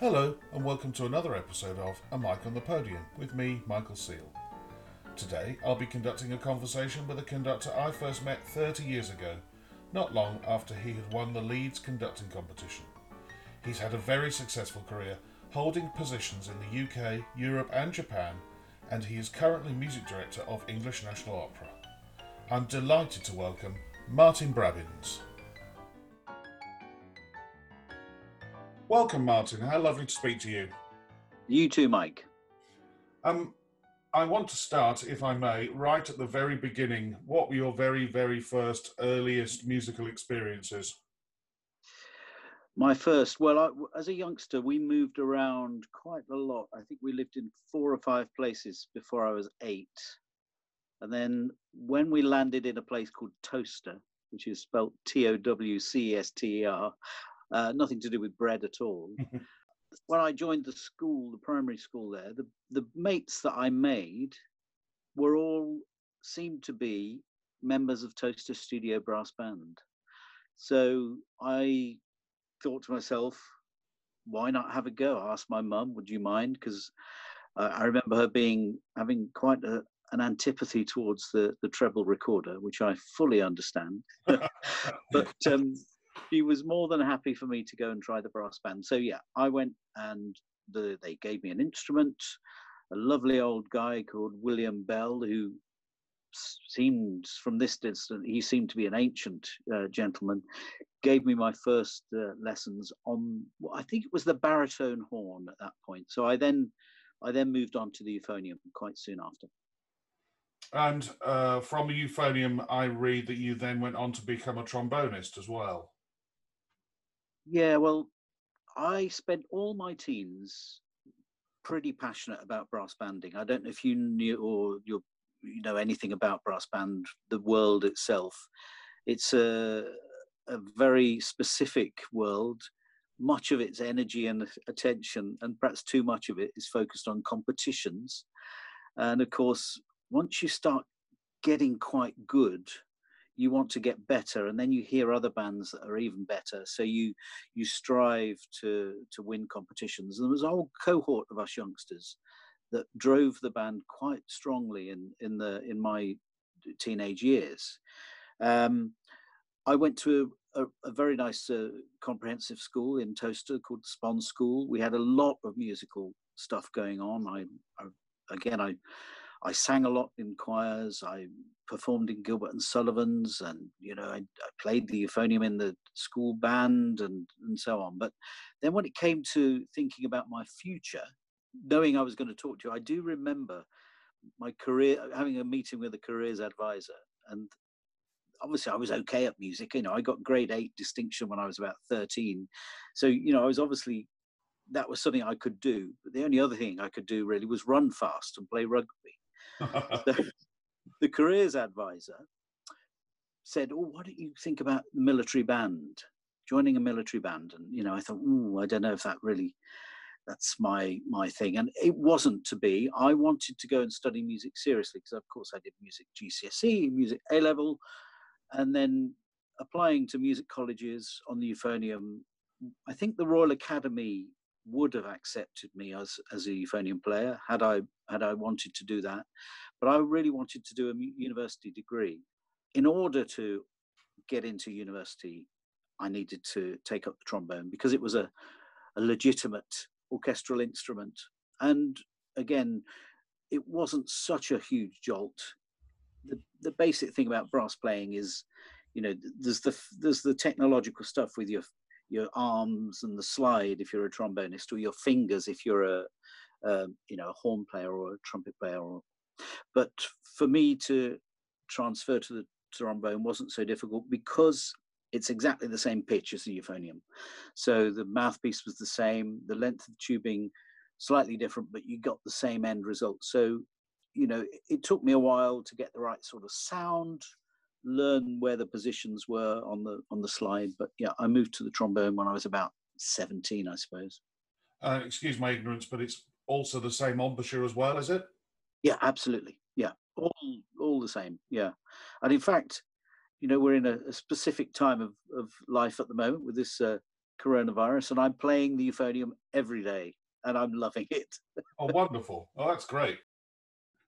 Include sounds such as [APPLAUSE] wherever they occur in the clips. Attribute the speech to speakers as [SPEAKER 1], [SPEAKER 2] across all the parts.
[SPEAKER 1] Hello, and welcome to another episode of A Mic on the Podium with me, Michael Seal. Today, I'll be conducting a conversation with a conductor I first met 30 years ago, not long after he had won the Leeds conducting competition. He's had a very successful career, holding positions in the UK, Europe, and Japan, and he is currently music director of English National Opera. I'm delighted to welcome Martyn Brabbins. Welcome, Martyn. How lovely to speak to you.
[SPEAKER 2] You too, Mike.
[SPEAKER 1] Um, I want to start, if I may, right at the very beginning. What were your very, very first, earliest musical experiences?
[SPEAKER 2] My first, well, I, as a youngster, we moved around quite a lot. I think we lived in four or five places before I was eight. And then when we landed in a place called Towcester, which is spelled T O W C S T E R, uh, nothing to do with bread at all. [LAUGHS] when I joined the school, the primary school there, the, the mates that I made were all seemed to be members of Towcester Studio Brass Band. So I thought to myself, why not have a go? I asked my mum, would you mind? Because uh, I remember her being having quite a, an antipathy towards the, the treble recorder, which I fully understand. [LAUGHS] but um, she was more than happy for me to go and try the brass band. So yeah, I went and the, they gave me an instrument. A lovely old guy called William Bell, who seemed from this distance, he seemed to be an ancient uh, gentleman, gave me my first uh, lessons on. Well, I think it was the baritone horn at that point. So I then, I then moved on to the euphonium quite soon after.
[SPEAKER 1] And uh, from the euphonium, I read that you then went on to become a trombonist as well.
[SPEAKER 2] Yeah, well, I spent all my teens pretty passionate about brass banding. I don't know if you knew or you know anything about brass band, the world itself. It's a a very specific world. Much of its energy and attention, and perhaps too much of it, is focused on competitions. And of course, once you start getting quite good, you want to get better and then you hear other bands that are even better so you you strive to to win competitions and there was a whole cohort of us youngsters that drove the band quite strongly in in the in my teenage years um, i went to a, a very nice uh, comprehensive school in Towcester called Sponne School. We had a lot of musical stuff going on. I, I again, I I sang a lot in choirs. I performed in Gilbert and Sullivan's, and you know, I, I, played the euphonium in the school band, and and so on. But then, when it came to thinking about my future, knowing I was going to talk to you, I do remember my career having a meeting with a careers advisor, and obviously I was okay at music. You know, I got grade eight distinction when I was about thirteen, so you know, I was obviously that was something I could do. But the only other thing I could do really was run fast and play rugby [LAUGHS] the, careers advisor said, "Oh, why don't you think about military band, joining a military band?" And you know, I thought, "Oh, I don't know if that really." That's my my thing, and it wasn't to be. I wanted to go and study music seriously because, of course, I did music GCSE, music A level, and then applying to music colleges on the euphonium. I think the Royal Academy would have accepted me as as a euphonium player had I had I wanted to do that. But I really wanted to do a university degree. In order to get into university, I needed to take up the trombone because it was a, a legitimate orchestral instrument. And again, it wasn't such a huge jolt. The, the basic thing about brass playing is, you know, there's the there's the technological stuff with your your arms and the slide if you're a trombonist, or your fingers if you're a, you know a horn player or a trumpet player. Or, but for me to transfer to the trombone wasn't so difficult because it's exactly the same pitch as the euphonium. So the mouthpiece was the same, the length of tubing slightly different, but you got the same end result. So, you know, it took me a while to get the right sort of sound, learn where the positions were on the on the slide. But yeah, I moved to the trombone when I was about 17, I suppose.
[SPEAKER 1] Uh, excuse my ignorance, but it's also the same embouchure as well, is it?
[SPEAKER 2] Yeah, absolutely. Yeah, all all the same. Yeah, and in fact, you know, we're in a, a specific time of, of life at the moment with this uh, coronavirus, and I'm playing the euphonium every day, and I'm loving [LAUGHS] it.
[SPEAKER 1] oh, wonderful! Oh, that's great.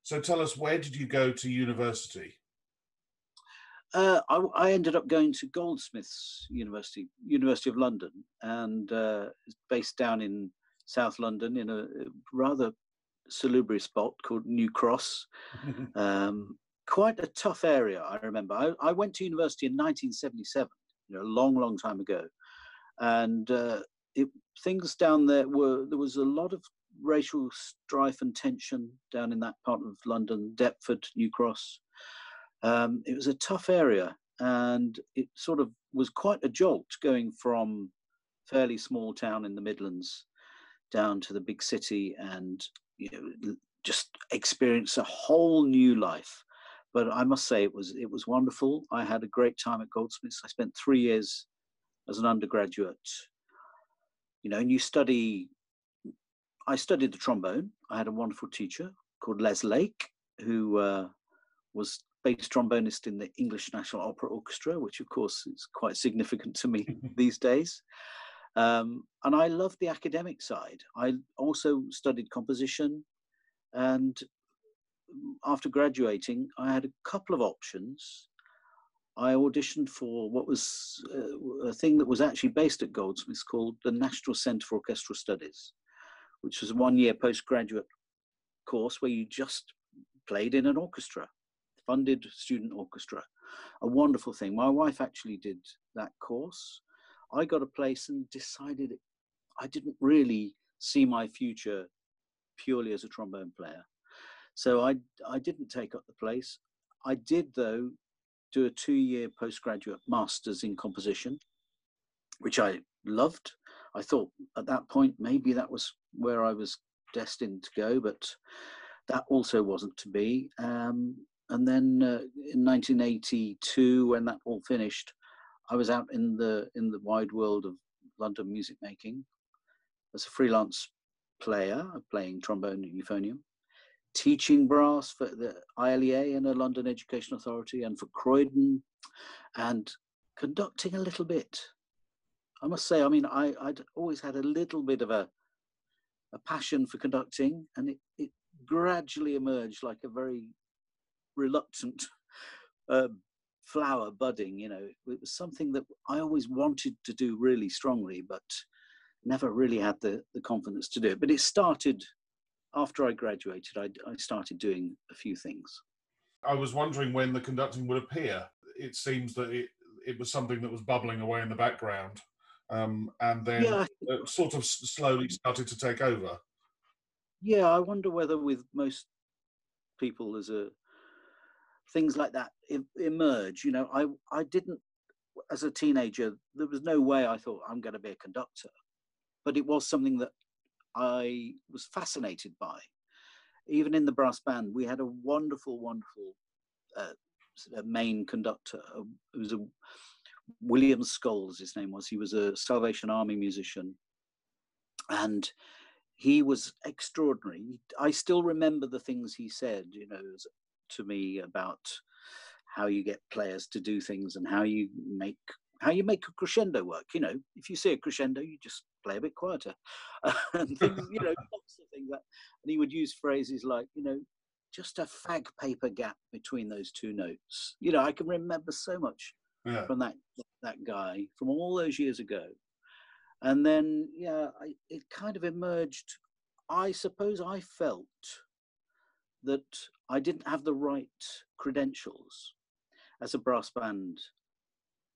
[SPEAKER 1] So, tell us, where did you go to university?
[SPEAKER 2] Uh, I, I, ended up going to Goldsmiths University, University of London, and uh, based down in South London in a rather salubrious spot called New Cross. [LAUGHS] um, quite a tough area, I remember. I, I, went to university in 1977, you know, a long, long time ago, and uh, it, things down there were there was a lot of racial strife and tension down in that part of London, Deptford, New Cross um, it was a tough area and it sort of was quite a jolt going from fairly small town in the Midlands down to the big city and you know just experience a whole new life. But I must say it was it was wonderful. I had a great time at Goldsmiths. I spent three years as an undergraduate. You know, and you study. I studied the trombone. I had a wonderful teacher called Les Lake, who uh, was bass trombonist in the English National Opera Orchestra, which of course is quite significant to me [LAUGHS] these days. Um, and I love the academic side. I also studied composition, and after graduating, I had a couple of options. I auditioned for what was uh, a thing that was actually based at Goldsmiths called the National Centre for Orchestral Studies, which was a one year postgraduate course where you just played in an orchestra funded student orchestra. A wonderful thing. My wife actually did that course. I got a place and decided I didn't really see my future purely as a trombone player. So I, I didn't take up the place. I did, though, do a two year postgraduate master's in composition, which I loved. I thought at that point maybe that was where I was destined to go, but that also wasn't to be. Um, and then uh, in 1982, when that all finished, I was out in the in the wide world of London music making as a freelance player, playing trombone and euphonium, teaching brass for the ILEA and the London Education Authority and for Croydon, and conducting a little bit. I must say, I mean, I, I'd always had a little bit of a a passion for conducting, and it, it gradually emerged like a very reluctant uh, flower budding. You know, it was something that I always wanted to do really strongly, but never really had the, the confidence to do it. But it started after I graduated. I, I started doing a few things.
[SPEAKER 1] I was wondering when the conducting would appear. It seems that it, it was something that was bubbling away in the background. Um, and then yeah, sort of slowly started to take over.
[SPEAKER 2] Yeah, I wonder whether with most people as a things like that emerge. You know, I I didn't as a teenager. There was no way I thought I'm going to be a conductor, but it was something that I was fascinated by. Even in the brass band, we had a wonderful, wonderful uh, main conductor. It was a William Scholes, his name was. He was a Salvation Army musician, and he was extraordinary. I still remember the things he said. You know, to me about how you get players to do things and how you make how you make a crescendo work. You know, if you see a crescendo, you just play a bit quieter, [LAUGHS] and things, you know, [LAUGHS] lots of things. That, and he would use phrases like, you know, just a fag paper gap between those two notes. You know, I can remember so much yeah. from that that guy from all those years ago. And then, yeah, I, it kind of emerged. I suppose I felt that I didn't have the right credentials as a brass band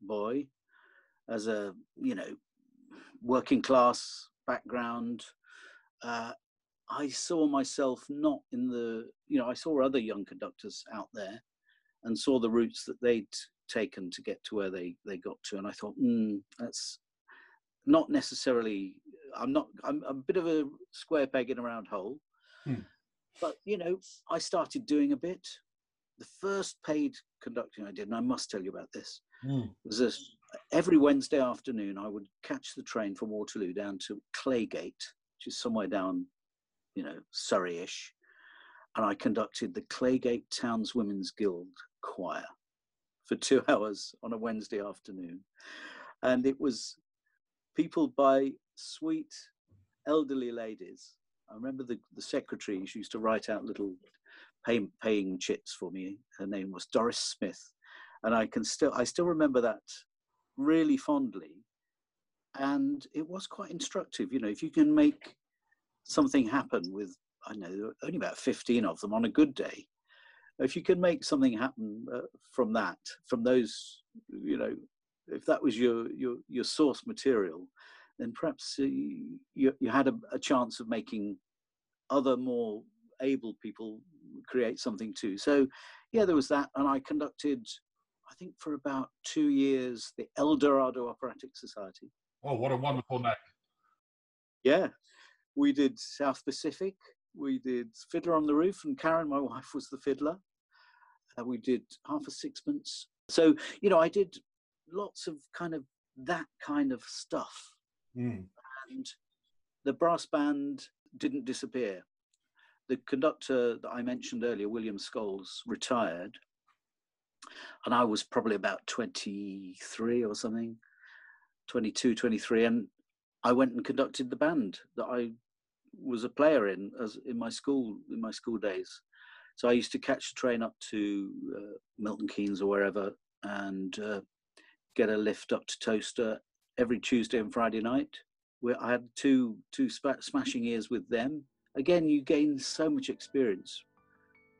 [SPEAKER 2] boy, as a you know working class background. Uh, I saw myself not in the you know I saw other young conductors out there, and saw the routes that they'd taken to get to where they they got to, and I thought, mm, that's not necessarily. I'm not. I'm, I'm a bit of a square peg in a round hole. Hmm. But, you know, I started doing a bit. The first paid conducting I did, and I must tell you about this, mm. was this. Every Wednesday afternoon, I would catch the train from Waterloo down to Claygate, which is somewhere down, you know, Surrey-ish, and I conducted the Claygate Towns Women's Guild Choir for two [LAUGHS] hours on a Wednesday afternoon, and it was people by sweet elderly ladies. I remember the, the secretary, she used to write out little pay, paying chits for me. Her name was Doris Smith. And I can still, I still remember that really fondly. And it was quite instructive. You know, if you can make something happen with, I know, only about 15 of them on a good day, if you can make something happen uh, from that, from those, you know, if that was your your your source material, then perhaps uh, you you had a, a chance of making other more able people create something too. So yeah, there was that, and I conducted, I think for about two years, the El Dorado Operatic Society.
[SPEAKER 1] Oh, what a wonderful name!
[SPEAKER 2] Yeah, we did South Pacific. We did Fiddler on the Roof, and Karen, my wife, was the fiddler. Uh, we did half a sixpence. So you know, I did lots of kind of that kind of stuff.
[SPEAKER 1] Mm.
[SPEAKER 2] And the brass band didn't disappear. The conductor that I mentioned earlier, William Scholes, retired. And I was probably about 23 or something, 22, 23. And I went and conducted the band that I was a player in as in my school in my school days. So I used to catch the train up to uh, Milton Keynes or wherever and uh, get a lift up to Towcester every Tuesday and Friday night. Where I had two two smashing years with them. Again, you gain so much experience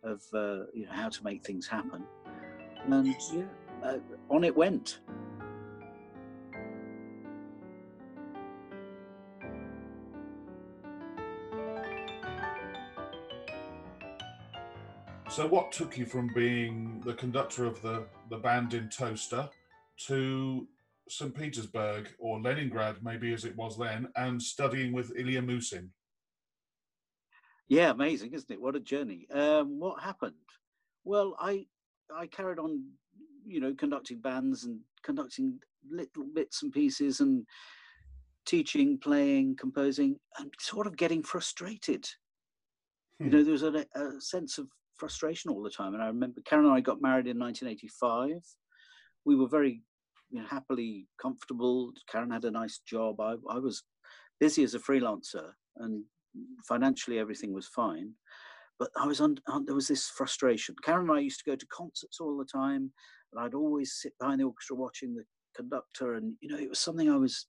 [SPEAKER 2] of uh, you know how to make things happen, and yeah, uh, on it went.
[SPEAKER 1] So, what took you from being the conductor of the, the band in Towcester to St. Petersburg or Leningrad, maybe as it was then, and studying with Ilya Musin.
[SPEAKER 2] Yeah, amazing, isn't it? What a journey. Um, what happened? Well, I I carried on, you know, conducting bands and conducting little bits and pieces and teaching, playing, composing, and sort of getting frustrated. Hmm. You know, there was a, a sense of frustration all the time. And I remember Karen and I got married in 1985 we were very you know, happily comfortable. Karen had a nice job. I, I was busy as a freelancer, and financially everything was fine. But I was on, on, there was this frustration. Karen and I used to go to concerts all the time, and I'd always sit behind the orchestra watching the conductor, and you know it was something I was.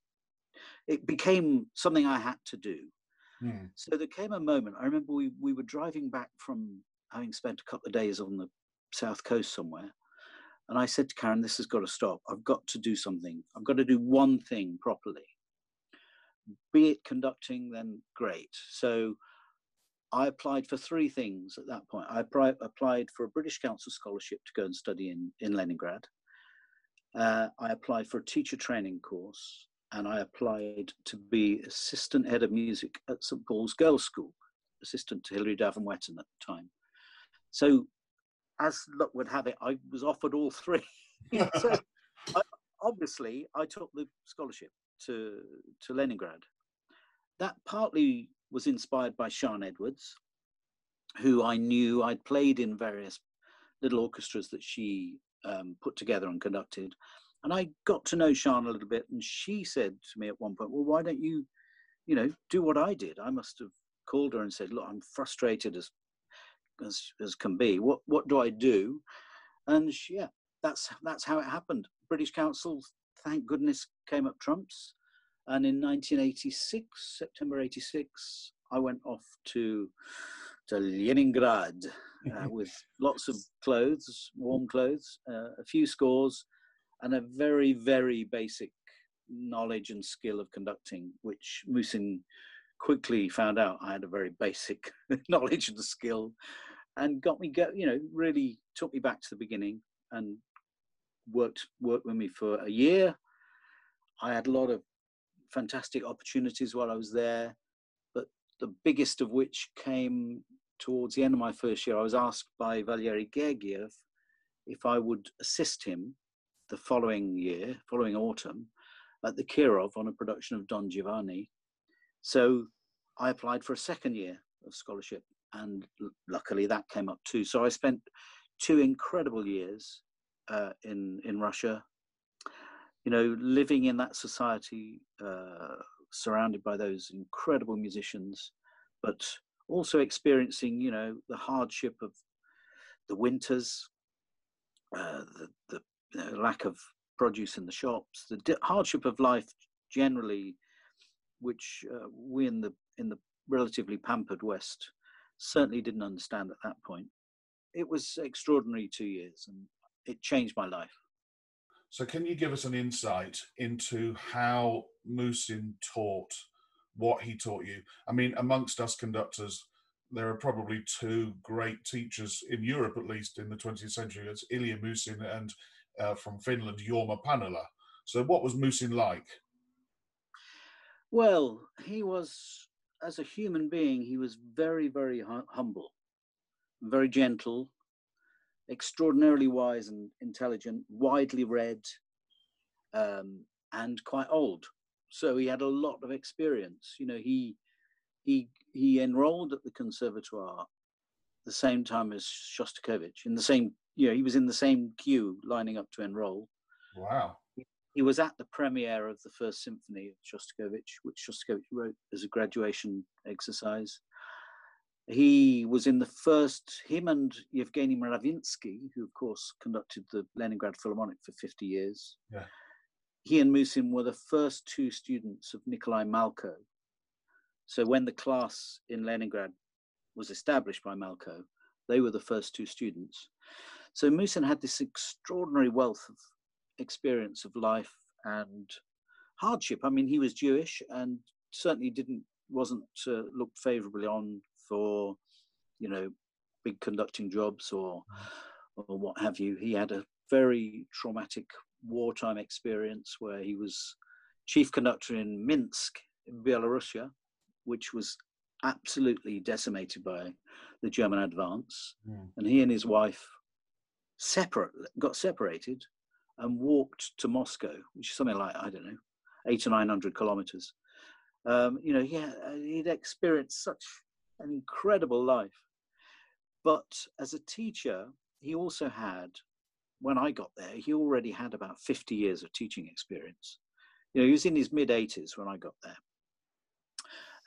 [SPEAKER 2] It became something I had to do.
[SPEAKER 1] Mm.
[SPEAKER 2] So there came a moment. I remember we we were driving back from having spent a couple of days on the south coast somewhere, and I said to Karen, this has got to stop. I've got to do something. I've got to do one thing properly. Be it conducting, then great. So I applied for three things at that point. I applied for a British Council scholarship to go and study in, in Leningrad. Uh, I applied for a teacher training course and I applied to be assistant head of music at St Paul's Girls' School, assistant to Hilary Davan Wetton at the time. So as luck would have it, I was offered all three. [LAUGHS] so [LAUGHS] I, obviously, I took the scholarship to to Leningrad. That partly was inspired by Sian Edwards, who I knew I'd played in various little orchestras that she um, put together and conducted. And I got to know Sian a little bit, and she said to me at one point, "Well, why don't you, you know, do what I did? I must have called her and said, look, I'm frustrated as as, as can be. What what do I do? And yeah, that's that's how it happened. British Council, thank goodness, came up trumps. And in 1986, September 86, I went off to to Leningrad uh, [LAUGHS] with lots of clothes, warm clothes, uh, a few scores, and a very very basic knowledge and skill of conducting, which Musin quickly found out I had a very basic [LAUGHS] knowledge and skill, and got me go. You know, really took me back to the beginning and worked worked with me for a year. I had a lot of fantastic opportunities while I was there, but the biggest of which came towards the end of my first year. I was asked by Valery Gergiev if I would assist him the following year, following autumn, at the Kirov on a production of Don Giovanni. So I applied for a second year of scholarship, and luckily that came up too. So I spent two incredible years uh, in in Russia. you know, living in that society, uh, surrounded by those incredible musicians, but also experiencing, you know, the hardship of the winters, uh, the, the you know, lack of produce in the shops, the di- hardship of life generally, which uh, we in the in the relatively pampered West certainly didn't understand at that point. It was extraordinary two years, and it changed my life.
[SPEAKER 1] So, can you give us an insight into how Musin taught what he taught you? I mean, amongst us conductors, there are probably two great teachers in Europe, at least in the 20th century. That's Ilya Musin and uh, from Finland, Jorma Panula. So, what was Musin like?
[SPEAKER 2] Well, he was, as a human being, he was very, very humble, very gentle, extraordinarily wise and intelligent, widely read, um, and quite old. So he had a lot of experience. You know, he he he enrolled at the conservatoire the same time as Shostakovich in the same. You know, he was in the same queue lining up to enroll.
[SPEAKER 1] Wow.
[SPEAKER 2] He was at the premiere of the first symphony of Shostakovich, which Shostakovich wrote as a graduation exercise. He was in the first, him and Yevgeny Mravinsky, who of course conducted the Leningrad Philharmonic for 50 years.
[SPEAKER 1] Yeah.
[SPEAKER 2] He and Musin were the first two students of Nikolai Malko. So when the class in Leningrad was established by Malko, they were the first two students. So Musin had this extraordinary wealth of experience of life and hardship. I mean, he was Jewish and certainly didn't wasn't uh, looked favorably on for you know big conducting jobs or or what have you. He had a very traumatic wartime experience where he was chief conductor in Minsk in Belarusia, which was absolutely decimated by the German advance. Mm. And he and his wife separate got separated and walked to Moscow, which is something like I don't know, eight or nine hundred kilometers. Um, you know, had, he'd experienced such an incredible life. But as a teacher, he also had, when I got there, he already had about 50 years of teaching experience. You know, he was in his mid 80s when I got there.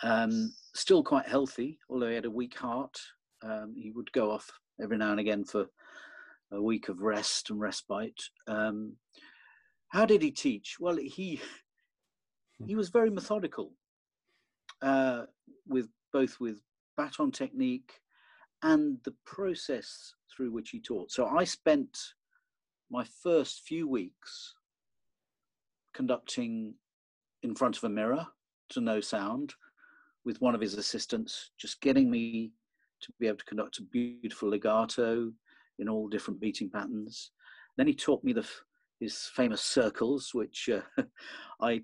[SPEAKER 2] Um, still quite healthy, although he had a weak heart. Um, he would go off every now and again for a week of rest and respite. Um, how did he teach? Well, he he was very methodical, uh, with both with baton technique and the process through which he taught. So I spent my first few weeks conducting in front of a mirror to no sound with one of his assistants, just getting me to be able to conduct a beautiful legato in all different beating patterns. Then he taught me the his famous circles, which uh, [LAUGHS] I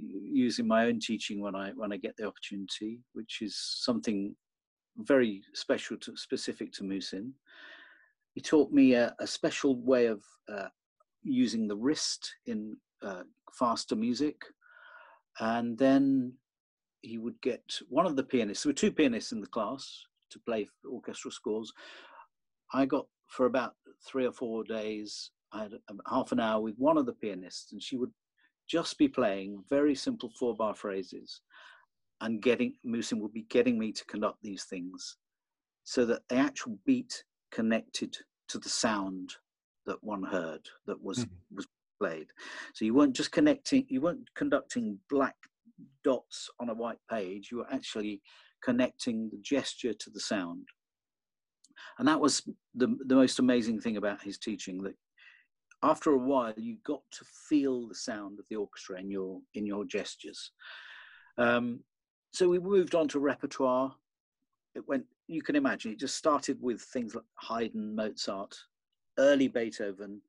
[SPEAKER 2] use in my own teaching when I when I get the opportunity, which is something very special to specific to Musin. He taught me a, a special way of uh, using the wrist in uh, faster music, and then he would get one of the pianists. There were two pianists in the class to play orchestral scores. I got for about three or four days. I had half an hour with one of the pianists, and she would just be playing very simple four bar phrases and getting Musin would be getting me to conduct these things so that the actual beat connected to the sound that one heard that was mm-hmm. was played. So you weren't just connecting, you weren't conducting black dots on a white page. You were actually connecting the gesture to the sound, and that was the the most amazing thing about his teaching. That after a while, you got to feel the sound of the orchestra in your in your gestures. Um, so we moved on to repertoire. It went, you can imagine, it just started with things like Haydn, Mozart, early Beethoven,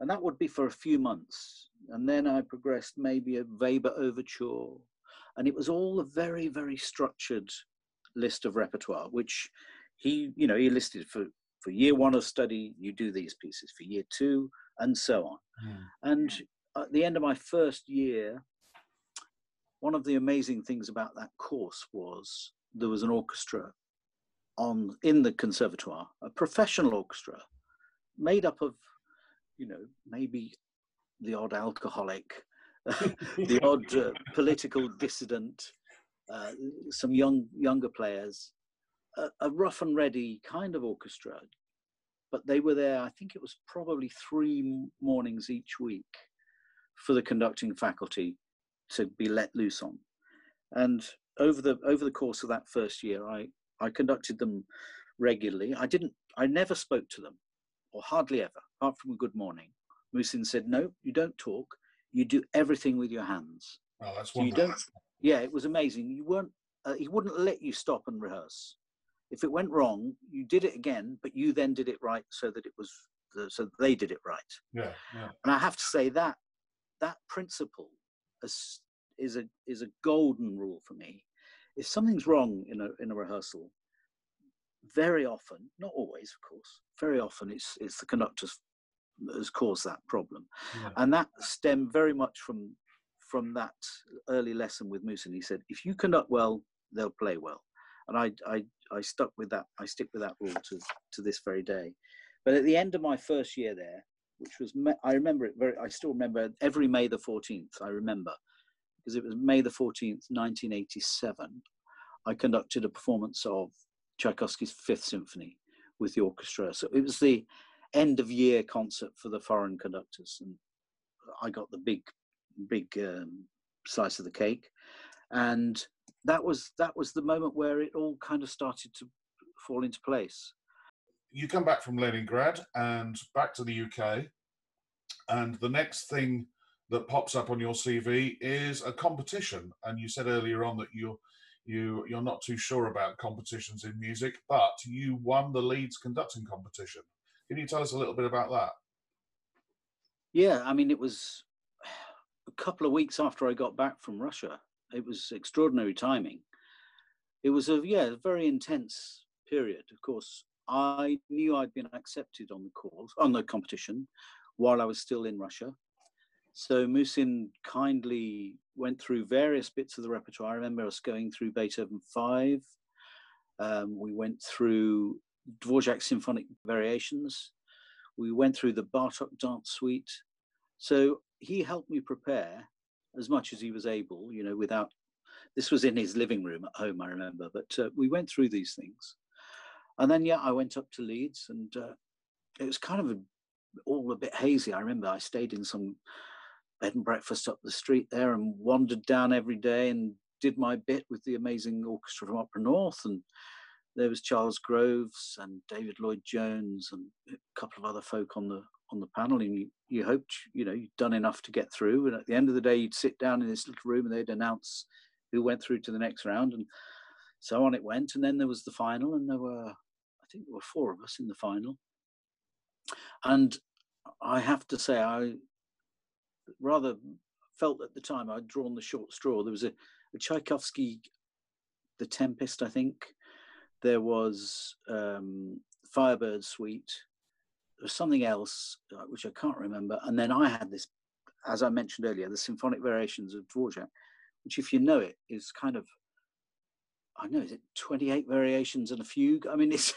[SPEAKER 2] and that would be for a few months. And then I progressed maybe a Weber overture, and it was all a very, very structured list of repertoire, which he, you know, he listed for for year one of study, you do these pieces for year two, and so on. Mm. And at the end of my first year, one of the amazing things about that course was there was an orchestra on in the conservatoire, a professional orchestra made up of, you know, maybe the odd alcoholic, [LAUGHS] the odd uh, political dissident, uh, some young younger players, a, a rough and ready kind of orchestra. But they were there. I think it was probably three mornings each week for the conducting faculty to be let loose on. And over the over the course of that first year, I I conducted them regularly. I didn't. I never spoke to them, or hardly ever, apart from a good morning. Musin said, "No, you don't talk. You do everything with your hands.
[SPEAKER 1] Oh, that's
[SPEAKER 2] So you
[SPEAKER 1] wonderful.
[SPEAKER 2] don't. Yeah, it was amazing. You weren't. Uh, he wouldn't let you stop and rehearse. If it went wrong, you did it again, but you then did it right, so that it was the, so they did it right.
[SPEAKER 1] Yeah, yeah.
[SPEAKER 2] And I have to say that that principle is is a is a golden rule for me. If something's wrong in a in a rehearsal, very often, not always, of course, very often it's it's the conductor's has caused that problem,
[SPEAKER 1] Yeah.
[SPEAKER 2] and that stemmed very much from from that early lesson with Musin. He said, if you conduct well, they'll play well, and I I I stuck with that. I stick with that rule to to this very day. But at the end of my first year there, which was I remember it very. I still remember every May the fourteenth. I remember because it was May the fourteenth, nineteen eighty-seven. I conducted a performance of Tchaikovsky's Fifth Symphony with the orchestra. So it was the end of year concert for the foreign conductors, and I got the big, big um, slice of the cake, and that was that was the moment where it all kind of started to fall into place.
[SPEAKER 1] You come back from Leningrad and back to the UK, and the next thing that pops up on your CV is a competition. And you said earlier on that you're you you're not too sure about competitions in music, but you won the Leeds conducting competition. Can you tell us a little bit about that?
[SPEAKER 2] Yeah, I mean, it was a couple of weeks after I got back from Russia. It was extraordinary timing. It was a yeah, a very intense period. Of course, I knew I'd been accepted on the calls on the competition while I was still in Russia. So Musin kindly went through various bits of the repertoire. I remember us going through Beethoven Five. Um, we went through Dvorak Symphonic Variations. We went through the Bartok Dance Suite. So he helped me prepare as much as he was able, you know, without. This was in his living room at home, I remember. But uh, we went through these things, and then yeah, I went up to Leeds, and uh, it was kind of a, all a bit hazy. I remember I stayed in some bed and breakfast up the street there, and wandered down every day and did my bit with the amazing orchestra from Opera North, and there was Charles Groves and David Lloyd Jones and a couple of other folk on the on the panel, and you, you hoped you know you'd done enough to get through. And at the end of the day, you'd sit down in this little room and they'd announce who went through to the next round, and so on it went. And then there was the final, and there were I think there were four of us in the final. And I have to say, I rather felt at the time I'd drawn the short straw. There was a, a Tchaikovsky, The Tempest, I think. There was um, Firebird Suite. There was something else uh, which I can't remember. And then I had this, as I mentioned earlier, the symphonic variations of Dvorak, which, if you know it, is kind of I know is it 28 variations and a fugue. I mean, [LAUGHS] it's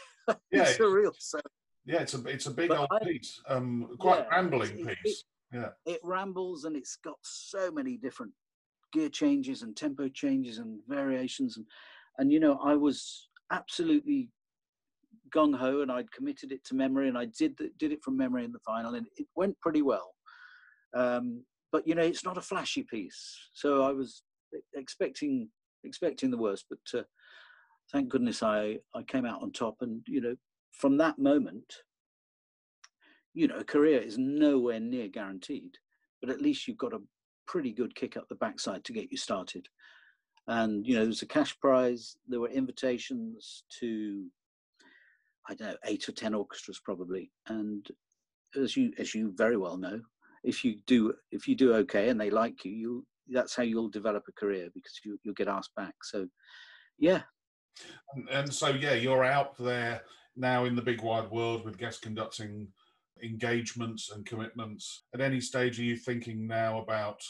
[SPEAKER 1] Yeah,
[SPEAKER 2] it's a real so
[SPEAKER 1] Yeah, it's a it's a big
[SPEAKER 2] But
[SPEAKER 1] old
[SPEAKER 2] I-
[SPEAKER 1] piece, um, quite
[SPEAKER 2] Yeah,
[SPEAKER 1] rambling
[SPEAKER 2] it-
[SPEAKER 1] piece. yeah,
[SPEAKER 2] it rambles and it's got so many different gear changes and tempo changes and variations and and you know I was absolutely gung ho and I'd committed it to memory and I did th- did it from memory in the final and it went pretty well. Um, but you know it's not a flashy piece, so I was expecting expecting the worst, but uh, thank goodness I I came out on top and you know from that moment you know, a career is nowhere near guaranteed, but at least you've got a pretty good kick up the backside to get you started. And you know, there's a cash prize. There were invitations to, I don't know, eight or ten orchestras probably. And as you as you very well know, if you do if you do okay and they like you, you that's how you'll develop a career because you you'll get asked back. So, yeah,
[SPEAKER 1] and, so yeah, you're out there now in the big wide world with guest conducting engagements and commitments. At any stage, are you thinking now about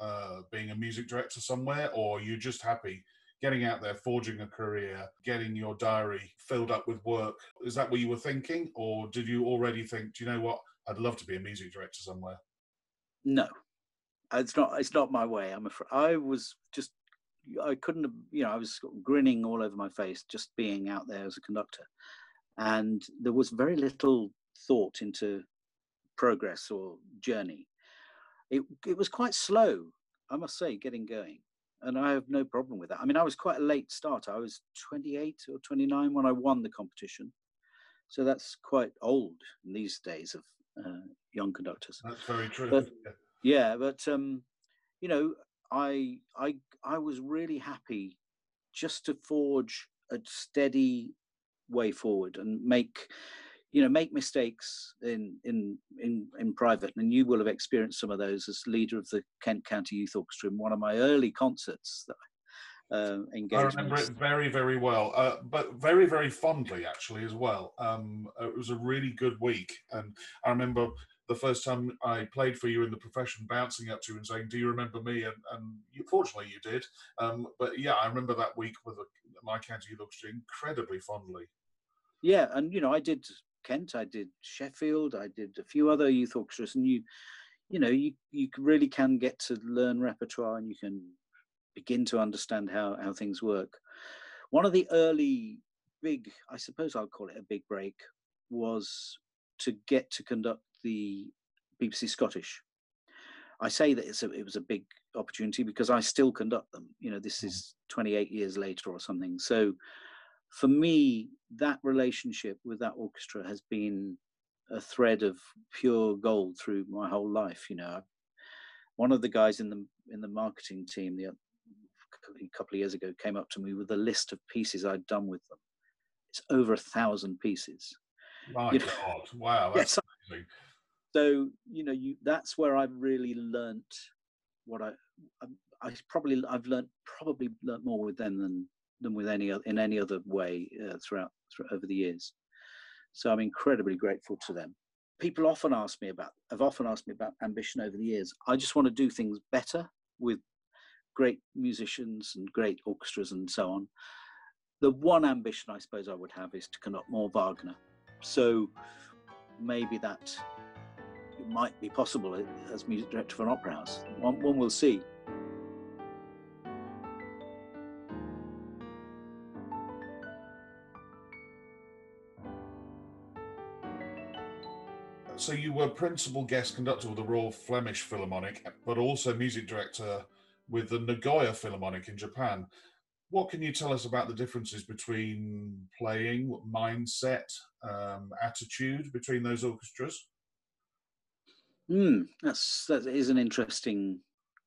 [SPEAKER 1] uh, being a music director somewhere, or are you just happy getting out there, forging a career, getting your diary filled up with work? Is that what you were thinking, or did you already think, do you know what? I'd love to be a music director somewhere.
[SPEAKER 2] No, it's not. It's not my way. I'm afraid. I was just. I couldn't. You know, I was grinning all over my face just being out there as a conductor, and there was very little thought into progress or journey. It it was quite slow, I must say, getting going, and I have no problem with that. I mean, I was quite a late starter. I was 28 or 29 when I won the competition, so that's quite old in these days of uh, young conductors.
[SPEAKER 1] That's very true.
[SPEAKER 2] But, [LAUGHS] yeah, but um, you know, I I I was really happy just to forge a steady way forward and make you know make mistakes in in in in private and you will have experienced some of those as leader of the kent county youth orchestra in one of my early concerts that uh,
[SPEAKER 1] I remember it very, very well, uh, but very, very fondly actually as well. Um, it was a really good week, and I remember the first time I played for you in the profession, bouncing up to you and saying, "Do you remember me?" And, and you, fortunately, you did. Um, but yeah, I remember that week with the, my county youth orchestra incredibly fondly.
[SPEAKER 2] Yeah, and you know, I did Kent, I did Sheffield, I did a few other youth orchestras, and you, you know, you you really can get to learn repertoire, and you can begin to understand how how things work. One of the early big, I suppose I'll call it a big break, was to get to conduct the BBC Scottish. I say that it's a, it was a big opportunity because I still conduct them. You know, this mm. is 28 years later or something. So for me, that relationship with that orchestra has been a thread of pure gold through my whole life. You know, one of the guys in the in the marketing team the a couple of years ago came up to me with a list of pieces I'd done with them. It's over a thousand pieces.
[SPEAKER 1] My you God! Know? Wow, [LAUGHS] that's yes, amazing.
[SPEAKER 2] So you know, you that's where I've really learnt what I, I, I probably I've learnt probably learnt more with them than than with any in any other way uh, throughout, over the years. So I'm incredibly grateful to them. People often ask me about have often asked me about ambition over the years. I just want to do things better with great musicians and great orchestras and so on. The one ambition I suppose I would have is to conduct more Wagner. So maybe that might be possible as music director for an opera house. One, one will see.
[SPEAKER 1] So you were principal guest conductor of the Royal Flemish Philharmonic, but also music director with the Nagoya Philharmonic in Japan. What can you tell us about the differences between playing, mindset, um, attitude between those orchestras?
[SPEAKER 2] Mm, that's that is an interesting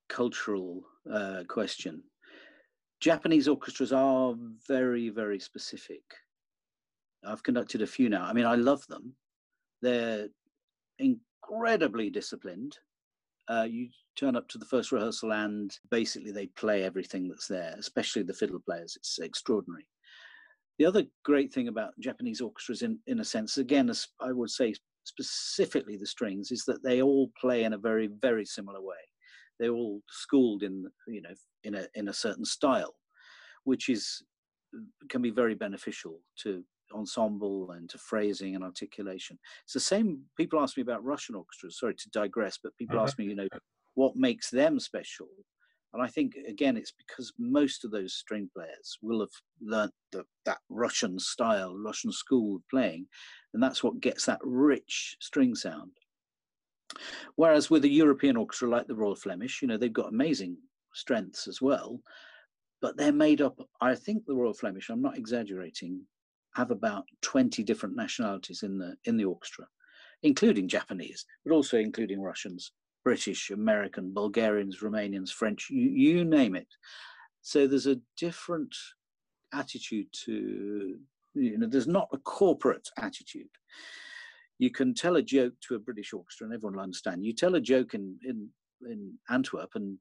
[SPEAKER 2] cultural uh, question. Japanese orchestras are very, very specific. I've conducted a few now. I mean, I love them. They're incredibly disciplined. Uh, you turn up to the first rehearsal and basically they play everything that's there, especially the fiddle players. It's extraordinary. The other great thing about Japanese orchestras, in, in a sense, again, as I would say specifically the strings, is that they all play in a very, very similar way. They're all schooled in, you know, in a in a certain style, which is can be very beneficial to ensemble and to phrasing and articulation. It's the same. People ask me about Russian orchestras. Sorry to digress, but people uh-huh. ask me, you know, what makes them special. And I think again, it's because most of those string players will have learnt the, that Russian style, Russian school of playing, and that's what gets that rich string sound. Whereas with a European orchestra like the Royal Flemish, you know, they've got amazing strengths as well, but they're made up. I think the Royal Flemish, I'm not exaggerating, have about 20 different nationalities in the in the orchestra, including Japanese, but also including Russians, British, American, Bulgarians, Romanians, French, you, you name it. So there's a different attitude to you know there's not a corporate attitude. You can tell a joke to a british orchestra and everyone will understand. You tell a joke in in in antwerp and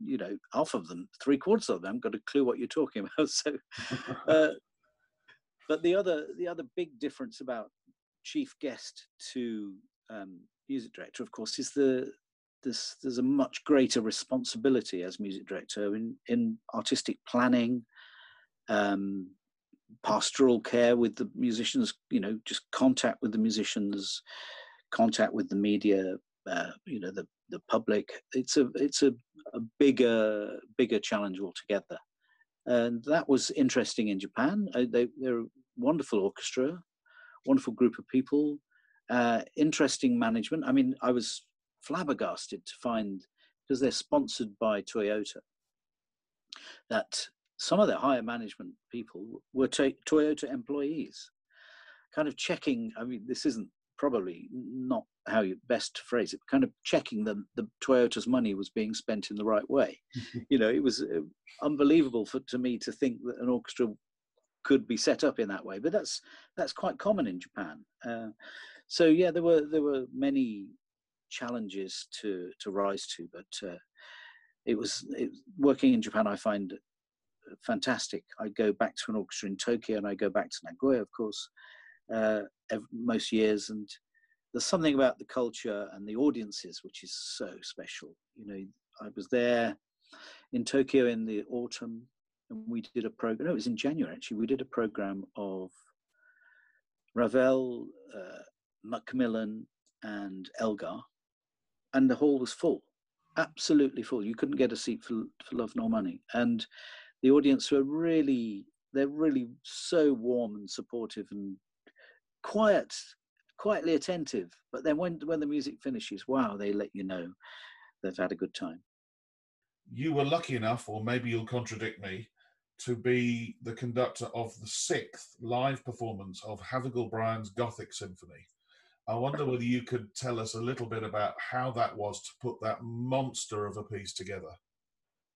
[SPEAKER 2] you know half of them three quarters of them got a clue what you're talking about. [LAUGHS] So uh, but the other the other big difference about chief guest to um, music director, of course, is the there's there's a much greater responsibility as music director in in artistic planning, um, pastoral care with the musicians. You know, just contact with the musicians, contact with the media, uh, you know the the public. It's a it's a, a bigger bigger challenge altogether, and that was interesting in Japan. Uh, they they're a wonderful orchestra, wonderful group of people, uh, interesting management. I mean, I was flabbergasted to find because they're sponsored by Toyota that some of their higher management people were Toyota employees, kind of checking. I mean, this isn't probably not how you best to phrase it, kind of checking that the Toyota's money was being spent in the right way. you know, it was uh, unbelievable for to me to think that an orchestra could be set up in that way, but that's that's quite common in Japan. Uh, so yeah, there were there were many challenges to to rise to, but uh, it was it, working in Japan. I find fantastic. I go back to an orchestra in Tokyo and I go back to Nagoya, of course, uh, every, most years. And there's something about the culture and the audiences which is so special. You know, I was there in Tokyo in the autumn and we did a program. No, it was in January actually. We did a program of Ravel, uh, Macmillan, and Elgar, and the hall was full, absolutely full. You couldn't get a seat for, for love nor money. And the audience were really they're really so warm and supportive and quiet quietly attentive but then when when the music finishes wow they let you know they've had a good time
[SPEAKER 1] you were lucky enough or maybe you'll contradict me to be the conductor of the sixth live performance of Havergal Brian's Gothic Symphony. I wonder whether you could tell us a little bit about how that was to put that monster of a piece together.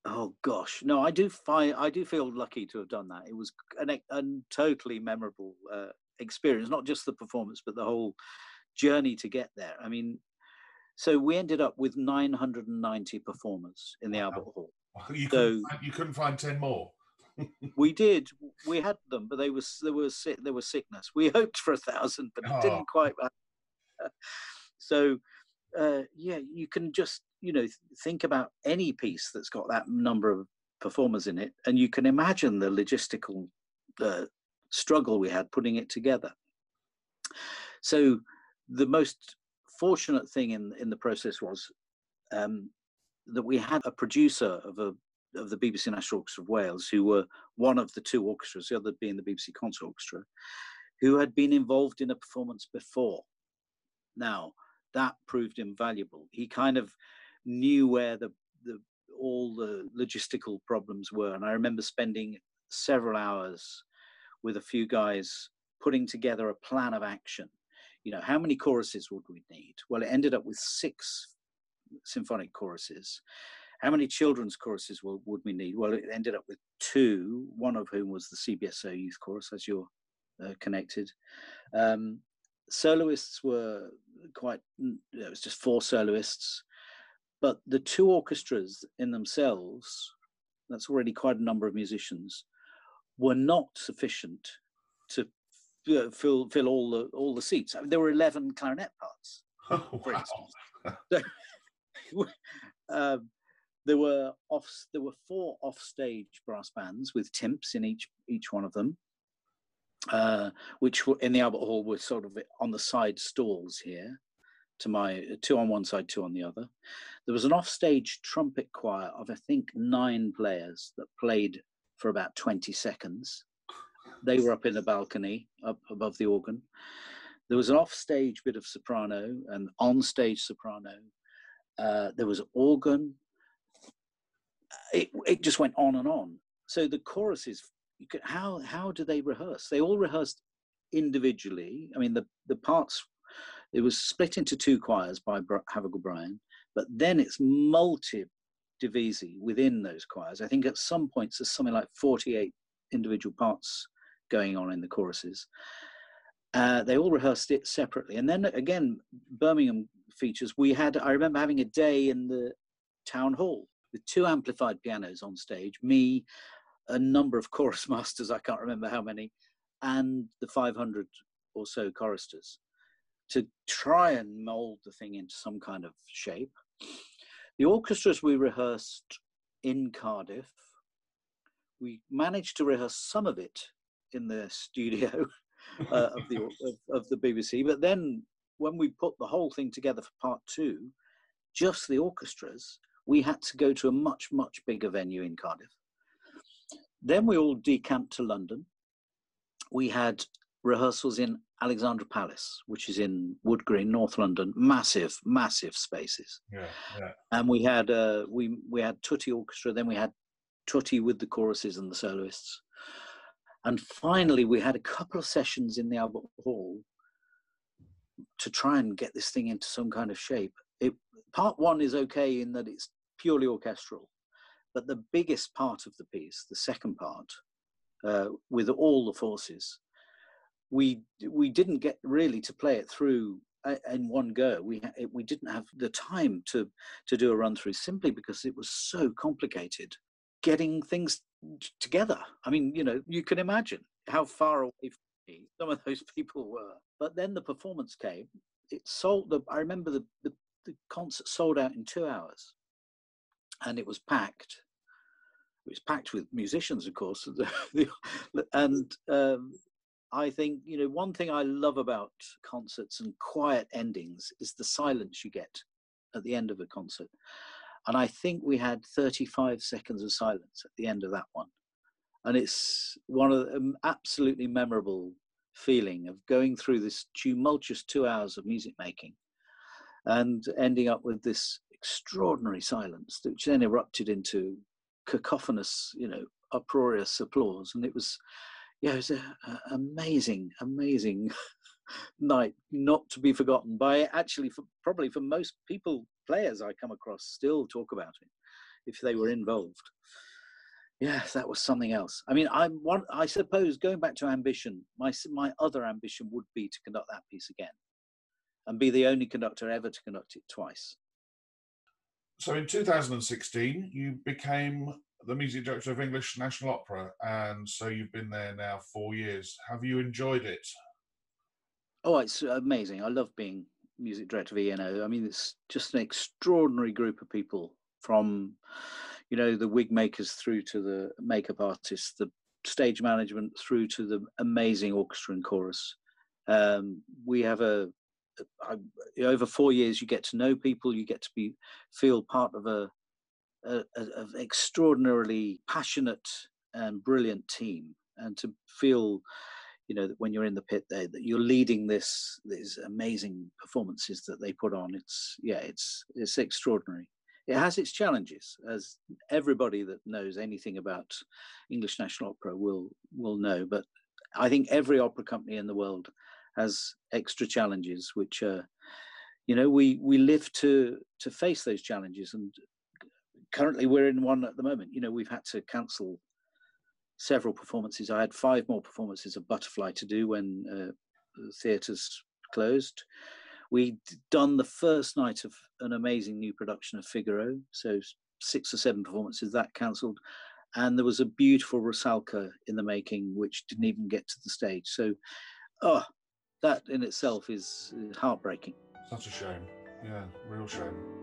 [SPEAKER 2] Oh gosh, no, I do find I do feel lucky to have done that. It was an, a totally memorable uh, experience, not just the performance, but the whole journey to get there. I mean, so we ended up with 990 performers in the wow. Albert Hall. [LAUGHS]
[SPEAKER 1] You, so, couldn't find, you couldn't find 10 more. [LAUGHS]
[SPEAKER 2] we did. We had them, but they was there was there was sickness. We [LAUGHS] hoped for a thousand, but it oh. didn't quite. so uh, yeah, you can just you know think about any piece that's got that number of performers in it, and you can imagine the logistical uh, struggle we had putting it together. So the most fortunate thing in in the process was um, that we had a producer of a of the BBC National Orchestra of Wales, who were one of the two orchestras, the other being the BBC Concert Orchestra, who had been involved in a performance before. Now, that proved invaluable. He kind of knew where the, the all the logistical problems were, and I remember spending several hours with a few guys putting together a plan of action. You know, how many choruses would we need? Well, it ended up with six symphonic choruses. How many children's choruses will, would we need? Well, it ended up with two, one of whom was the CBSO Youth Chorus, as you're uh, connected. Um, soloists were quite it was just four soloists but the two orchestras in themselves that's already quite a number of musicians were not sufficient to fill fill all the all the seats I mean, there were 11 clarinet parts [LAUGHS] oh, for wow. instance so, [LAUGHS] um, there were off there were four offstage brass bands with timps in each each one of them uh, which were in the Albert Hall were sort of on the side stalls here, to my two on one side, two on the other. There was an offstage trumpet choir of I think nine players that played for about 20 seconds. They were up in the balcony, up above the organ. There was an offstage bit of soprano and on-stage soprano. Uh, there was organ. It, it just went on and on. So the choruses could, how how do they rehearse? They all rehearsed individually. I mean, the the parts it was split into two choirs by Havergal Brian, but then it's multi divisi within those choirs. I think at some points there's something like 48 individual parts going on in the choruses. Uh, they all rehearsed it separately, and then again, Birmingham features. We had I remember having a day in the town hall with two amplified pianos on stage, me, a number of chorus [LAUGHS] masters, I can't remember how many, and the 500 or so choristers to try and mold the thing into some kind of shape. The orchestras we rehearsed in Cardiff, we managed to rehearse some of it in the studio [LAUGHS] uh, of, the, [LAUGHS] of, of the BBC, but then when we put the whole thing together for part two, just the orchestras, we had to go to a much, much bigger venue in Cardiff. Then we all decamped to London. We had rehearsals in Alexandra Palace, which is in Wood Green, North London. Massive, massive spaces.
[SPEAKER 1] Yeah, yeah.
[SPEAKER 2] And we had uh, we we had Tutti Orchestra. Then we had Tutti with the choruses and the soloists. And finally, we had a couple of sessions in the Albert Hall to try and get this thing into some kind of shape. It, part one is okay in that it's purely orchestral, but the biggest part of the piece, the second part, uh, with all the forces, we we didn't get really to play it through uh, in one go. We we didn't have the time to to do a run through simply because it was so complicated getting things together. I mean, you know, you can imagine how far away some of those [LAUGHS] people were. But then the performance came. It sold. The, I remember the, the the concert sold out in two hours, and it was packed. It was packed with musicians, of course, [LAUGHS] and um, I think you know one thing I love about concerts and quiet endings is the silence you get at the end of a concert. And I think we had 35 seconds of silence at the end of that one. And it's one of the um, absolutely memorable feeling of going through this tumultuous two hours of music making and ending up with this extraordinary silence, which then erupted into cacophonous, you know, uproarious applause. And it was, yeah, it was an amazing, amazing [LAUGHS] night, not to be forgotten by actually, for, probably for most people, players I come across, still talk about it if they were involved. Yes, that was something else. I mean, I'm one. I suppose, going back to ambition, my my other ambition would be to conduct that piece again, and be the only conductor ever to conduct it twice.
[SPEAKER 1] So, in 2016, you became the music director of English National Opera, and so you've been there now four years. Have you enjoyed it?
[SPEAKER 2] Oh, it's amazing. I love being music director of ENO. I mean, it's just an extraordinary group of people from, you know, the wig makers through to the makeup artists, the stage management through to the amazing orchestra and chorus. Um, we have a, a, over four years, you get to know people, you get to be feel part of a, a, a extraordinarily passionate and brilliant team, and to feel you know that when you're in the pit there that you're leading this these amazing performances that they put on it's yeah it's it's extraordinary. It has its challenges as everybody that knows anything about english national opera will will know. But i think every opera company in the world has extra challenges which uh you know we we live to to face those challenges. And currently we're in one at the moment you know we've had to cancel several performances. I had five more performances of Butterfly to do when uh, the theatres closed. We'd done the first night of an amazing new production of Figaro, so six or seven performances that cancelled, and there was a beautiful Rusalka in the making, which didn't even get to the stage. So, oh, that in itself is heartbreaking.
[SPEAKER 1] Such a shame. Yeah, real shame.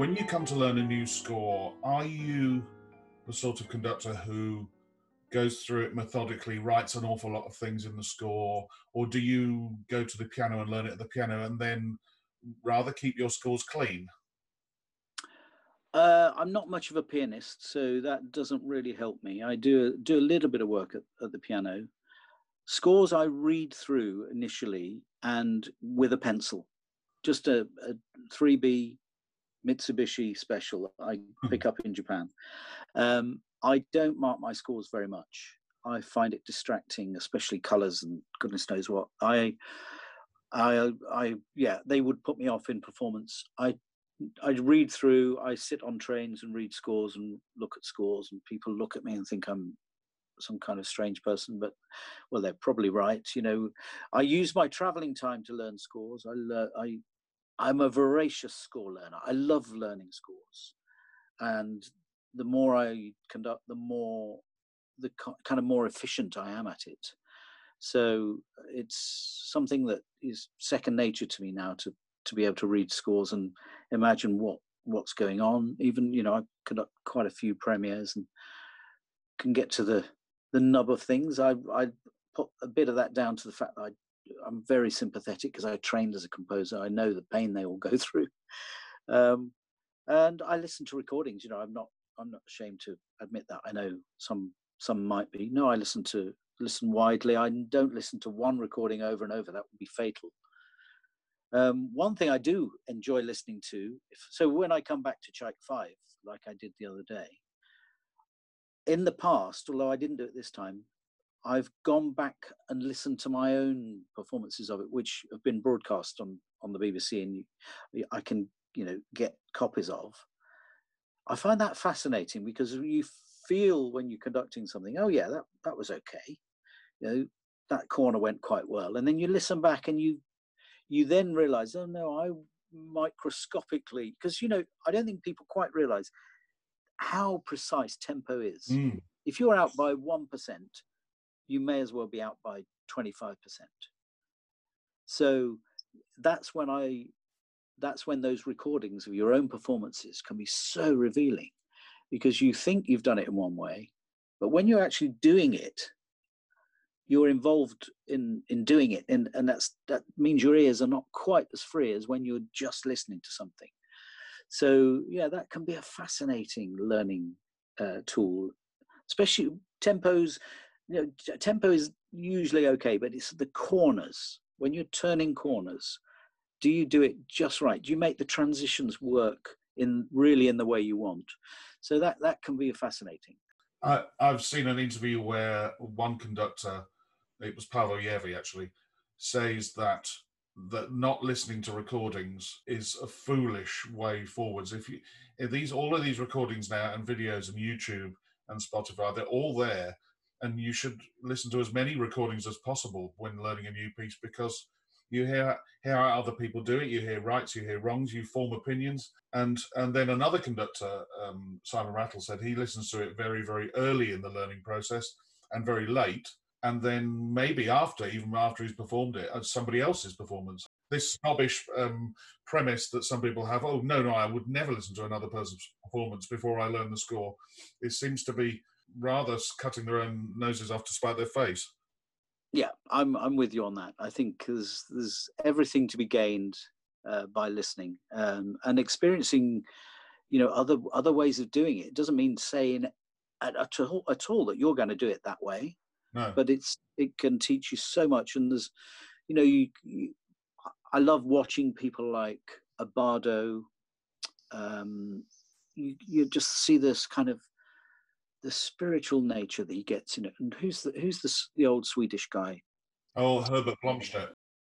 [SPEAKER 1] When you come to learn a new score, are you the sort of conductor who goes through it methodically, writes an awful lot of things in the score, or do you go to the piano and learn it at the piano and then rather keep your scores clean?
[SPEAKER 2] Uh, I'm not much of a pianist, so that doesn't really help me. I do do a little bit of work at, at the piano. Scores I read through initially and with a pencil, just a, a 3B Mitsubishi special I hmm. pick up in Japan. Um, I don't mark my scores very much. I find it distracting, especially colours and goodness knows what. I, I, I, yeah, they would put me off in performance. I, I read through. I sit on trains and read scores and look at scores, and people look at me and think I'm some kind of strange person. But well, they're probably right. You know, I use my travelling time to learn scores. I, le- I I'm a voracious score learner. I love learning scores, and the more I conduct, the more the kind of more efficient I am at it. So it's something that is second nature to me now to to be able to read scores and imagine what what's going on. Even you know I conduct quite a few premieres and can get to the the nub of things. I I put a bit of that down to the fact that I I'm very sympathetic because I trained as a composer. I know the pain they all go [LAUGHS] through, um, and I listen to recordings. You know, I'm not I'm not ashamed to admit that. I know some some might be. No, I listen to listen widely. I don't listen to one recording over and over. That would be fatal. Um, one thing I do enjoy listening to, if, so when I come back to Tchaik 5, like I did the other day, in the past, although I didn't do it this time, I've gone back and listened to my own performances of it, which have been broadcast on on the BBC, and you, I can you know get copies of. I find that fascinating because you feel when you're conducting something, oh yeah, that that was okay, you know, that corner went quite well, and then you listen back and you you then realize, oh no, I microscopically because you know I don't think people quite realize how precise tempo is. Mm. If you're out by one percent you may as well be out by 25%. So that's when I that's when those recordings of your own performances can be so revealing because you think you've done it in one way, but when you're actually doing it, you're involved in in doing it and and that's that means your ears are not quite as free as when you're just listening to something so yeah that can be a fascinating learning uh, tool especially tempos you know, tempo is usually okay, but it's the corners. When you're turning corners, do you do it just right? Do you make the transitions work in really in the way you want? So that that can be fascinating.
[SPEAKER 1] I, I've seen an interview where one conductor, it was Paavo Järvi actually, says that that not listening to recordings is a foolish way forwards. If you if these all of these recordings now and videos and YouTube and Spotify, they're all there and you should listen to as many recordings as possible when learning a new piece because you hear how other people do it you hear rights you hear wrongs you form opinions. And and then another conductor um, simon rattle said he listens to it very very early in the learning process and very late and then maybe after even after he's performed it as somebody else's performance. This snobbish um, premise that some people have oh no no i would never listen to another person's performance before i learn the score it seems to be rather cutting their own noses off to spite their face.
[SPEAKER 2] Yeah, I'm I'm with you on that. I think there's there's everything to be gained uh, by listening um, and experiencing, you know, other other ways of doing it. It doesn't mean saying at, at, all, at all that you're going to do it that way.
[SPEAKER 1] No.
[SPEAKER 2] But it's it can teach you so much, and there's, you know, you, you I love watching people like Abbado. Um, you you just see this kind of the spiritual nature that he gets in it. And who's the who's the the old Swedish guy?
[SPEAKER 1] Oh, Herbert Blomstedt.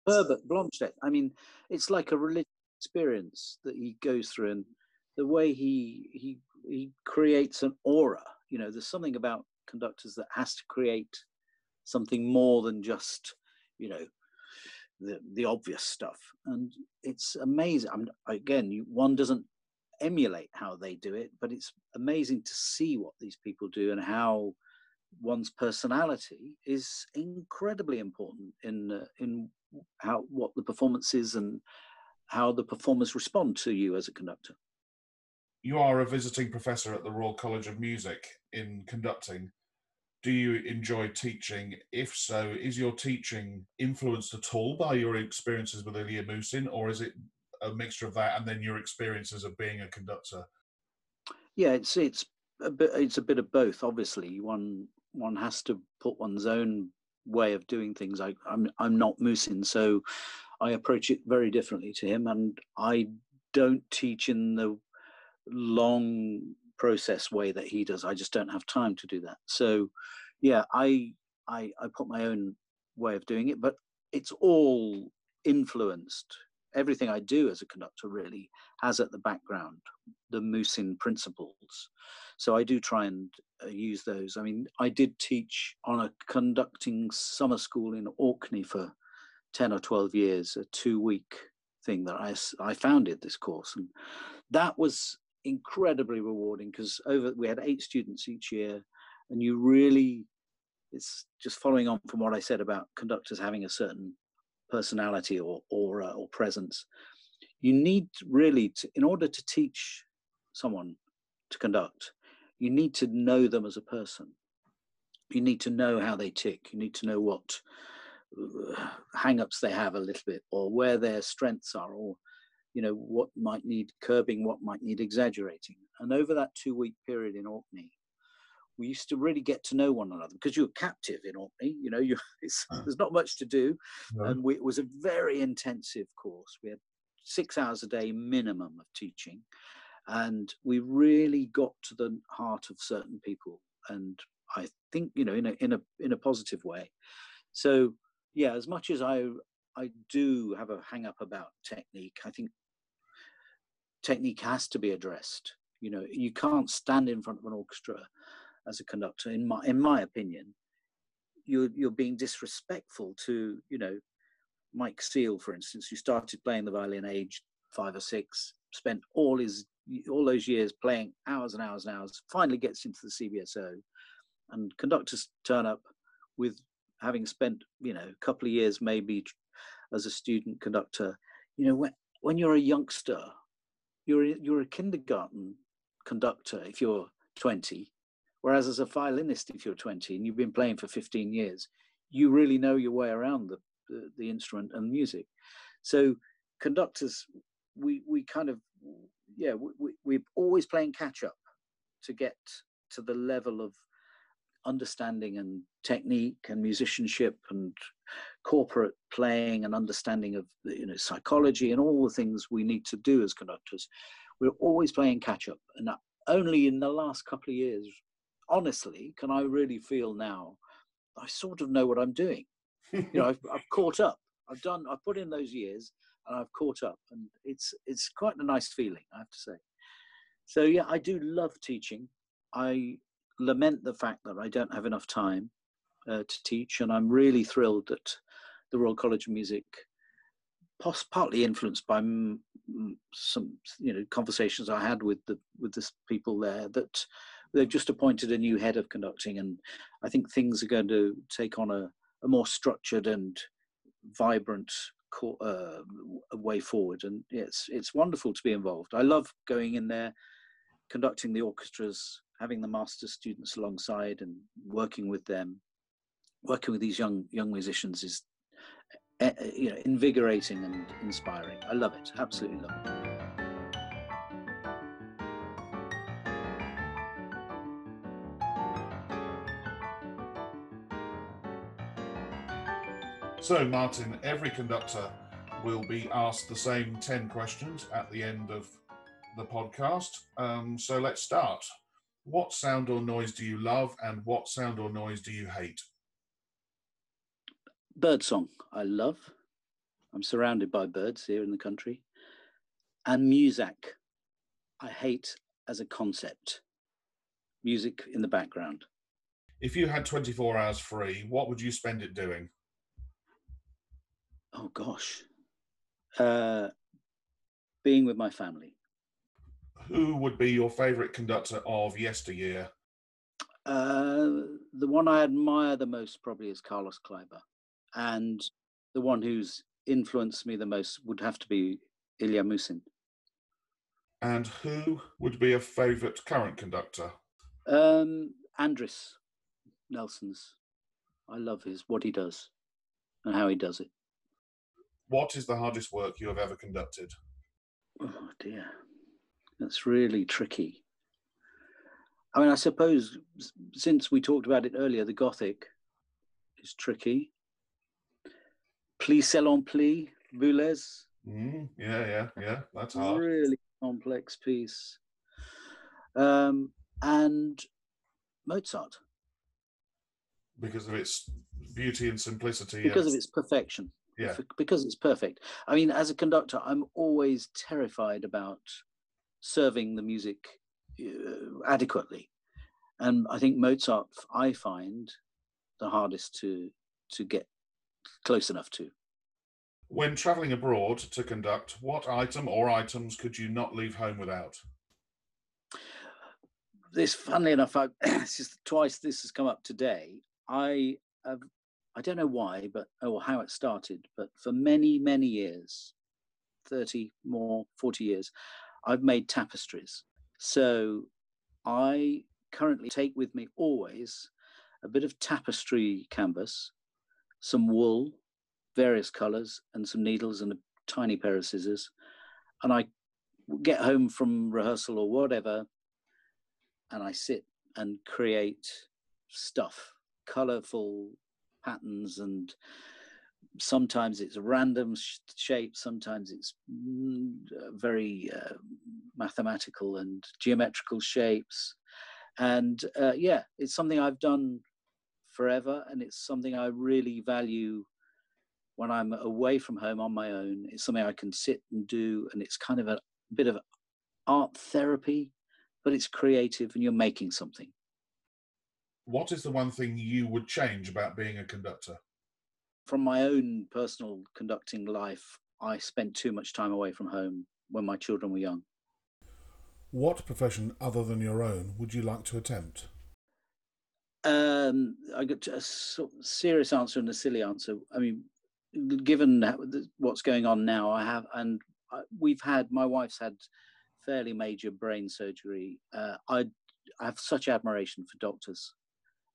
[SPEAKER 2] Herbert Blomstedt. I mean, it's like a religious experience that he goes through, and the way he he he creates an aura. You know, there's something about conductors that has to create something more than just you know the the obvious stuff and it's amazing I'm, again you, one doesn't emulate how they do it, but it's amazing to see what these people do and how one's personality is incredibly important in uh, in how what the performance is and how the performers respond to you as a conductor.
[SPEAKER 1] You are a visiting professor at the Royal College of Music in conducting. Do you enjoy teaching? If so, is your teaching influenced at all by your experiences with Ilya Musin, or is it a mixture of that and then your experiences of being a conductor?
[SPEAKER 2] Yeah, it's it's a bit it's a bit of both. Obviously, one one has to put one's own way of doing things. I, I'm I'm not Musin, so I approach it very differently to him, and I don't teach in the long process way that he does. I just don't have time to do that. So, yeah, I I, I put my own way of doing it, but it's all influenced everything I do as a conductor really has at the background the Musin principles. So I do try and uh, use those. I mean, I did teach on a conducting summer school in Orkney for 10 or 12 years, a two week thing that I, I founded this course. And that was incredibly rewarding because over we had eight students each year and you really it's just following on from what I said about conductors having a certain personality or aura or presence. You need really to, in order to teach someone to conduct, you need to know them as a person. you need to know how they tick. You need to know what uh, hang-ups they have a little bit, or where their strengths are, or you know what might need curbing, what might need exaggerating. And over that two-week period in Orkney, we used to really get to know one another because you're captive in Orkney. You know, [LAUGHS] you ah. there's not much to do, no. and we, it was a very intensive course. We had six hours a day minimum of teaching, and we really got to the heart of certain people. And I think you know, in a in a in a positive way. So yeah, as much as I I do have a hang up about technique, I think technique has to be addressed. You know, you can't stand in front of an orchestra as a conductor, in my in my opinion, you're you're being disrespectful to you know Mike Seal, for instance, who started playing the violin age five or six, spent all his all those years playing hours and hours and hours, finally gets into the CBSO, and conductors turn up with having spent you know a couple of years maybe as a student conductor. You know when when you're a youngster, you're you're a kindergarten conductor if you're 20 Whereas as a violinist, if you're 20 and you've been playing for 15 years, you really know your way around the, the, the instrument and music. So conductors, we, we kind of, yeah, we, we're always playing catch up to get to the level of understanding and technique and musicianship and corporate playing and understanding of you know psychology and all the things we need to do as conductors we're always playing catch up and only in the last couple of years honestly, can I really feel now? I sort of know what I'm doing. you know, [LAUGHS] I've, I've caught up. I've done. I've put in those years, and I've caught up, and it's it's quite a nice feeling, I have to say. So yeah, I do love teaching. I lament the fact that I don't have enough time uh, to teach, and I'm really thrilled that the Royal College of Music, partly influenced by m- some you know conversations I had with the with the people there, that they've just appointed a new head of conducting, and I think things are going to take on a, a more structured and vibrant uh, way forward. And it's it's wonderful to be involved. I love going in there, conducting the orchestras, having the master students alongside, and working with them. Working with these young young musicians is, eh, eh, you know, invigorating and inspiring. I love it. Absolutely love it.
[SPEAKER 1] So, Martyn, every conductor will be asked the same 10 questions at the end of the podcast. Um, so, let's start. What sound or noise do you love, and what sound or noise do you hate?
[SPEAKER 2] Birdsong, I love. I'm surrounded by birds here in the country. And music, I hate as a concept. Music in the background.
[SPEAKER 1] If you had 24 hours free, what would you spend it doing?
[SPEAKER 2] Oh gosh, uh, being with my family.
[SPEAKER 1] Who would be your favourite conductor of yesteryear?
[SPEAKER 2] Uh, the one I admire the most probably is Carlos Kleiber, and the one who's influenced me the most would have to be Ilya Musin.
[SPEAKER 1] And who would be a favourite current conductor?
[SPEAKER 2] Um, Andris Nelsons. I love his what he does and how he does it.
[SPEAKER 1] What is the hardest work you have ever conducted?
[SPEAKER 2] Oh dear, that's really tricky. I mean, I suppose since we talked about it earlier, the Gothic is tricky. Pli Selon Pli, Boulez.
[SPEAKER 1] Mm, yeah, yeah, yeah, that's hard.
[SPEAKER 2] Really complex piece. Um, and Mozart.
[SPEAKER 1] Because of its beauty and simplicity.
[SPEAKER 2] Because of its perfection
[SPEAKER 1] yeah.
[SPEAKER 2] because it's perfect. I mean, as a conductor, I'm always terrified about serving the music uh, adequately, and I think Mozart, I find the hardest to to get close enough to.
[SPEAKER 1] When traveling abroad to conduct, what item or items could you not leave home without?
[SPEAKER 2] This, funnily enough, I, [COUGHS] this is twice this has come up today. I have I don't know why, but oh, or how it started, but for many, many years, 30 more, 40 years, I've made tapestries. So I currently take with me always a bit of tapestry canvas, some wool, various colors, and some needles and a tiny pair of scissors. And I get home from rehearsal or whatever, and I sit and create stuff, colorful patterns and sometimes it's random sh- shapes, sometimes it's mm, uh, very uh, mathematical and geometrical shapes. And uh, yeah, it's something I've done forever, and it's something I really value when I'm away from home on my own. It's something I can sit and do, and it's kind of a bit of art therapy, but it's creative, and you're making something.
[SPEAKER 1] What is the one thing you would change about being a conductor?
[SPEAKER 2] from my own personal conducting life, I spent too much time away from home when my children were young.
[SPEAKER 1] What profession other than your own would you like to attempt?
[SPEAKER 2] Um, I got a serious answer and a silly answer. I mean, given what's going on now, I have, and we've had, my wife's had fairly major brain surgery. Uh, I, I have such admiration for doctors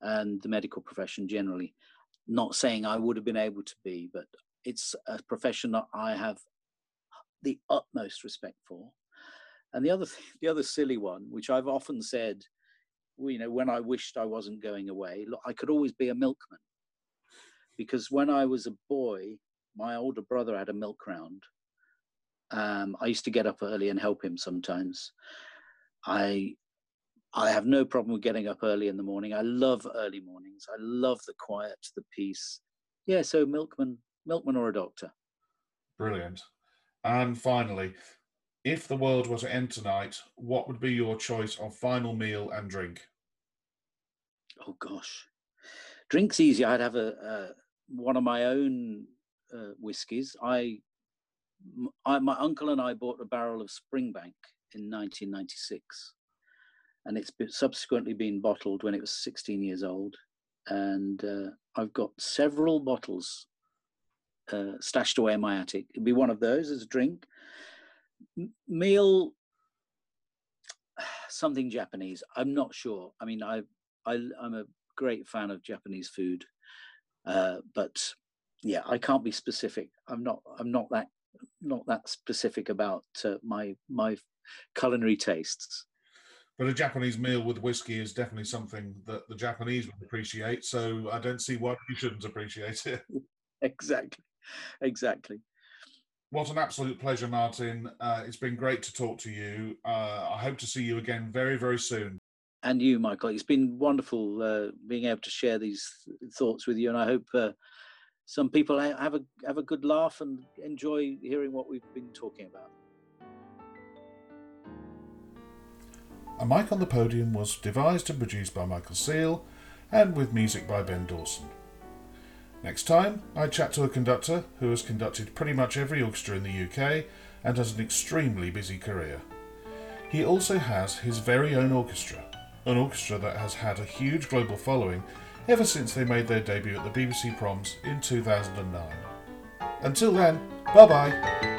[SPEAKER 2] and the medical profession generally not saying I would have been able to be, but it's a profession that I have the utmost respect for. And the other, the other silly one, which I've often said, you know, when I wished I wasn't going away, look, I could always be a milkman, because when I was a boy, my older brother had a milk round. Um, I used to get up early and help him sometimes. I I have no problem with getting up early in the morning. I love early mornings. I love the quiet, the peace. Yeah, so milkman, milkman or a doctor.
[SPEAKER 1] Brilliant. And finally, if the world were to end tonight, what would be your choice of final meal and drink?
[SPEAKER 2] Oh gosh, drink's easy. I'd have a, a one of my own uh, whiskies. I, I, my uncle and I bought a barrel of Springbank in 1996 and it's subsequently been bottled when it was 16 years old. And uh, I've got several bottles uh, stashed away in my attic. It'd be one of those as a drink. M- meal, [SIGHS] something Japanese. I'm not sure. I mean, I, I I'm a great fan of Japanese food, uh, but yeah, I can't be specific. I'm not. I'm not that not that specific about uh, my my culinary tastes.
[SPEAKER 1] But a Japanese meal with whiskey is definitely something that the Japanese would appreciate. So I don't see why you shouldn't appreciate it. [LAUGHS]
[SPEAKER 2] exactly. Exactly.
[SPEAKER 1] What an absolute pleasure, Martyn. Uh, it's been great to talk to you. Uh, I hope to see you again very, very soon.
[SPEAKER 2] And you, Michael. It's been wonderful uh, being able to share these thoughts with you. And I hope uh, some people have a have a good laugh and enjoy hearing what we've been talking about.
[SPEAKER 1] A Mic on the Podium was devised and produced by Michael Seal and with music by Ben Dawson. Next time, I chat to a conductor who has conducted pretty much every orchestra in the UK and has an extremely busy career. He also has his very own orchestra, an orchestra that has had a huge global following ever since they made their debut at the BBC Proms in 2009. Until then, bye bye!